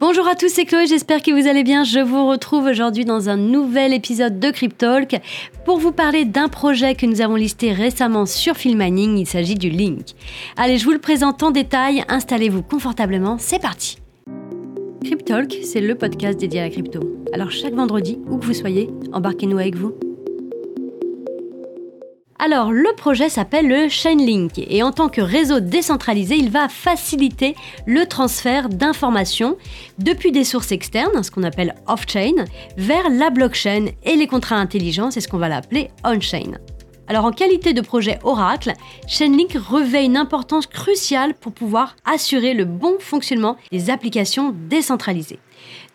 Bonjour à tous, c'est Chloé, j'espère que vous allez bien. Je vous retrouve aujourd'hui dans un nouvel épisode de Cryptalk pour vous parler d'un projet que nous avons listé récemment sur Filmining. Il s'agit du Link. Allez, je vous le présente en détail. Installez-vous confortablement, c'est parti. Cryptalk, c'est le podcast dédié à la crypto. Alors chaque vendredi, où que vous soyez, embarquez-nous avec vous. Alors, le projet s'appelle le Chainlink et en tant que réseau décentralisé, il va faciliter le transfert d'informations depuis des sources externes, ce qu'on appelle off-chain, vers la blockchain et les contrats intelligents, c'est ce qu'on va l'appeler on-chain. Alors en qualité de projet Oracle, Chainlink revêt une importance cruciale pour pouvoir assurer le bon fonctionnement des applications décentralisées.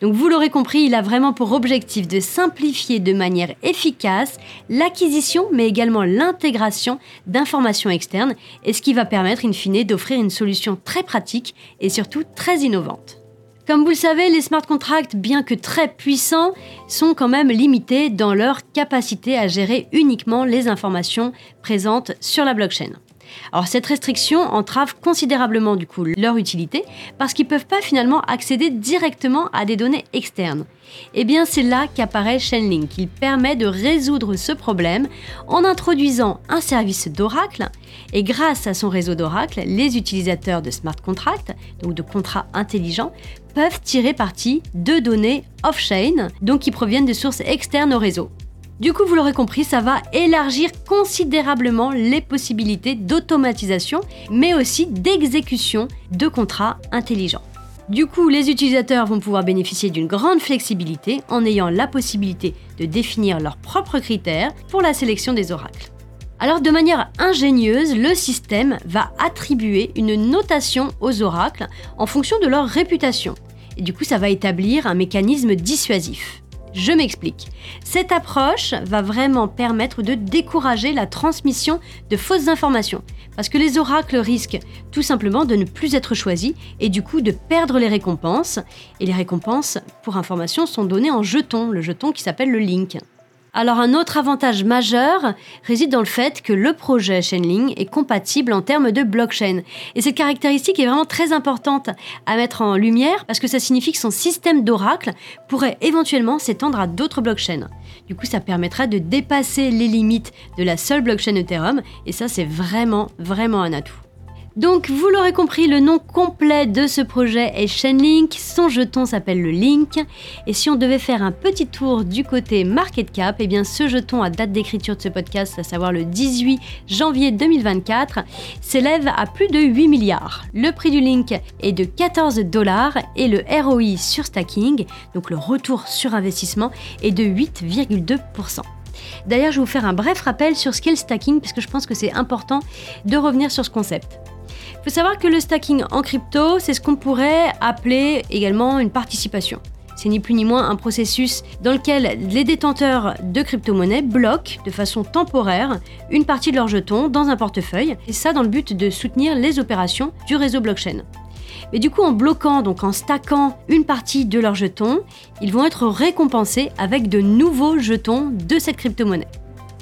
Donc vous l'aurez compris, il a vraiment pour objectif de simplifier de manière efficace l'acquisition mais également l'intégration d'informations externes et ce qui va permettre in fine d'offrir une solution très pratique et surtout très innovante. Comme vous le savez, les smart contracts, bien que très puissants, sont quand même limités dans leur capacité à gérer uniquement les informations présentes sur la blockchain. Alors cette restriction entrave considérablement leur utilité parce qu'ils ne peuvent pas finalement accéder directement à des données externes. Et eh bien c'est là qu'apparaît Chainlink. Il permet de résoudre ce problème en introduisant un service d'Oracle et grâce à son réseau d'Oracle, les utilisateurs de smart contracts, donc de contrats intelligents, peuvent tirer parti de données off-chain, donc qui proviennent de sources externes au réseau. Du coup, vous l'aurez compris, ça va élargir considérablement les possibilités d'automatisation, mais aussi d'exécution de contrats intelligents. Du coup, les utilisateurs vont pouvoir bénéficier d'une grande flexibilité en ayant la possibilité de définir leurs propres critères pour la sélection des oracles. Alors de manière ingénieuse, le système va attribuer une notation aux oracles en fonction de leur réputation. Et du coup, ça va établir un mécanisme dissuasif. Je m'explique. Cette approche va vraiment permettre de décourager la transmission de fausses informations, parce que les oracles risquent tout simplement de ne plus être choisis et du coup de perdre les récompenses. Et les récompenses, pour information, sont données en jetons, le jeton qui s'appelle le link. Alors un autre avantage majeur réside dans le fait que le projet Chainlink est compatible en termes de blockchain. Et cette caractéristique est vraiment très importante à mettre en lumière parce que ça signifie que son système d'oracle pourrait éventuellement s'étendre à d'autres blockchains. Du coup, ça permettra de dépasser les limites de la seule blockchain Ethereum et ça c'est vraiment vraiment un atout. Donc, vous l'aurez compris, le nom complet de ce projet est Chainlink. Son jeton s'appelle le Link. Et si on devait faire un petit tour du côté market cap, eh bien, ce jeton à date d'écriture de ce podcast, à savoir le 18 janvier 2024, s'élève à plus de 8 milliards. Le prix du Link est de 14 dollars et le ROI sur stacking, donc le retour sur investissement, est de 8,2%. D'ailleurs, je vais vous faire un bref rappel sur ce qu'est le stacking, puisque je pense que c'est important de revenir sur ce concept. Il faut savoir que le stacking en crypto, c'est ce qu'on pourrait appeler également une participation. C'est ni plus ni moins un processus dans lequel les détenteurs de crypto-monnaies bloquent de façon temporaire une partie de leurs jetons dans un portefeuille, et ça dans le but de soutenir les opérations du réseau blockchain. Mais du coup, en bloquant, donc en stackant une partie de leurs jetons, ils vont être récompensés avec de nouveaux jetons de cette crypto-monnaie.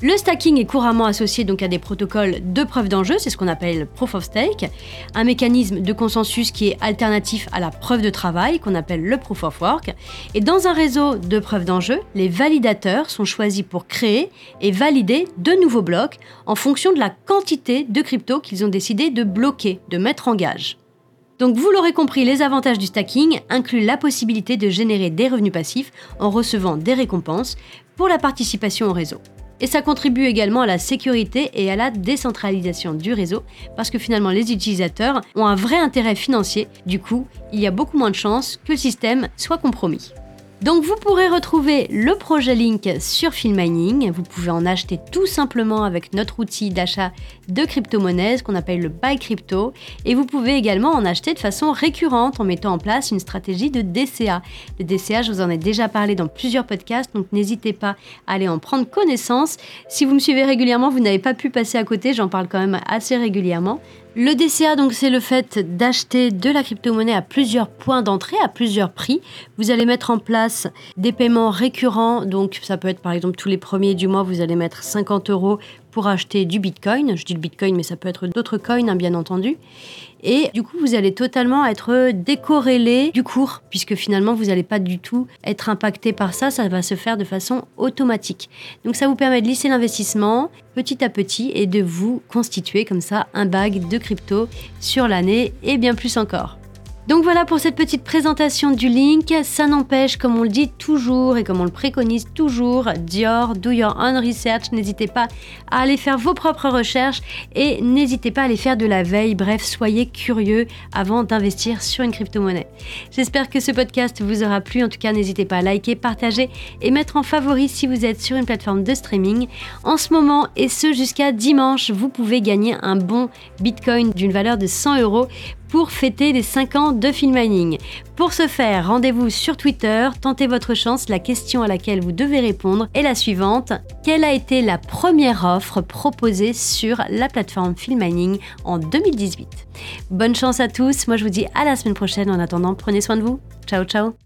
Le stacking est couramment associé donc à des protocoles de preuve d'enjeu, c'est ce qu'on appelle proof of stake, un mécanisme de consensus qui est alternatif à la preuve de travail qu'on appelle le proof of work. Et dans un réseau de preuve d'enjeu, les validateurs sont choisis pour créer et valider de nouveaux blocs en fonction de la quantité de crypto qu'ils ont décidé de bloquer, de mettre en gage. Donc vous l'aurez compris, les avantages du stacking incluent la possibilité de générer des revenus passifs en recevant des récompenses pour la participation au réseau. Et ça contribue également à la sécurité et à la décentralisation du réseau, parce que finalement les utilisateurs ont un vrai intérêt financier, du coup il y a beaucoup moins de chances que le système soit compromis. Donc vous pourrez retrouver le projet Link sur Filmining. Vous pouvez en acheter tout simplement avec notre outil d'achat de crypto-monnaies, qu'on appelle le Buy Crypto. Et vous pouvez également en acheter de façon récurrente en mettant en place une stratégie de DCA. Le DCA, je vous en ai déjà parlé dans plusieurs podcasts, donc n'hésitez pas à aller en prendre connaissance. Si vous me suivez régulièrement, vous n'avez pas pu passer à côté, j'en parle quand même assez régulièrement. Le DCA, donc, c'est le fait d'acheter de la crypto-monnaie à plusieurs points d'entrée, à plusieurs prix. Vous allez mettre en place des paiements récurrents. Donc, ça peut être par exemple tous les premiers du mois, vous allez mettre 50 euros pour acheter du Bitcoin. Je dis le Bitcoin, mais ça peut être d'autres coins, hein, bien entendu. Et du coup, vous allez totalement être décorrélé du cours, puisque finalement, vous n'allez pas du tout être impacté par ça. Ça va se faire de façon automatique. Donc, ça vous permet de lisser l'investissement petit à petit et de vous constituer comme ça un bag de crypto sur l'année et bien plus encore. Donc voilà pour cette petite présentation du link. Ça n'empêche, comme on le dit toujours et comme on le préconise toujours, Dior, do your own research. N'hésitez pas à aller faire vos propres recherches et n'hésitez pas à aller faire de la veille. Bref, soyez curieux avant d'investir sur une crypto-monnaie. J'espère que ce podcast vous aura plu. En tout cas, n'hésitez pas à liker, partager et mettre en favori si vous êtes sur une plateforme de streaming. En ce moment, et ce jusqu'à dimanche, vous pouvez gagner un bon Bitcoin d'une valeur de 100 euros pour fêter les 5 ans de Filmining. Pour ce faire, rendez-vous sur Twitter, tentez votre chance. La question à laquelle vous devez répondre est la suivante. Quelle a été la première offre proposée sur la plateforme Filmining en 2018 Bonne chance à tous, moi je vous dis à la semaine prochaine. En attendant, prenez soin de vous. Ciao ciao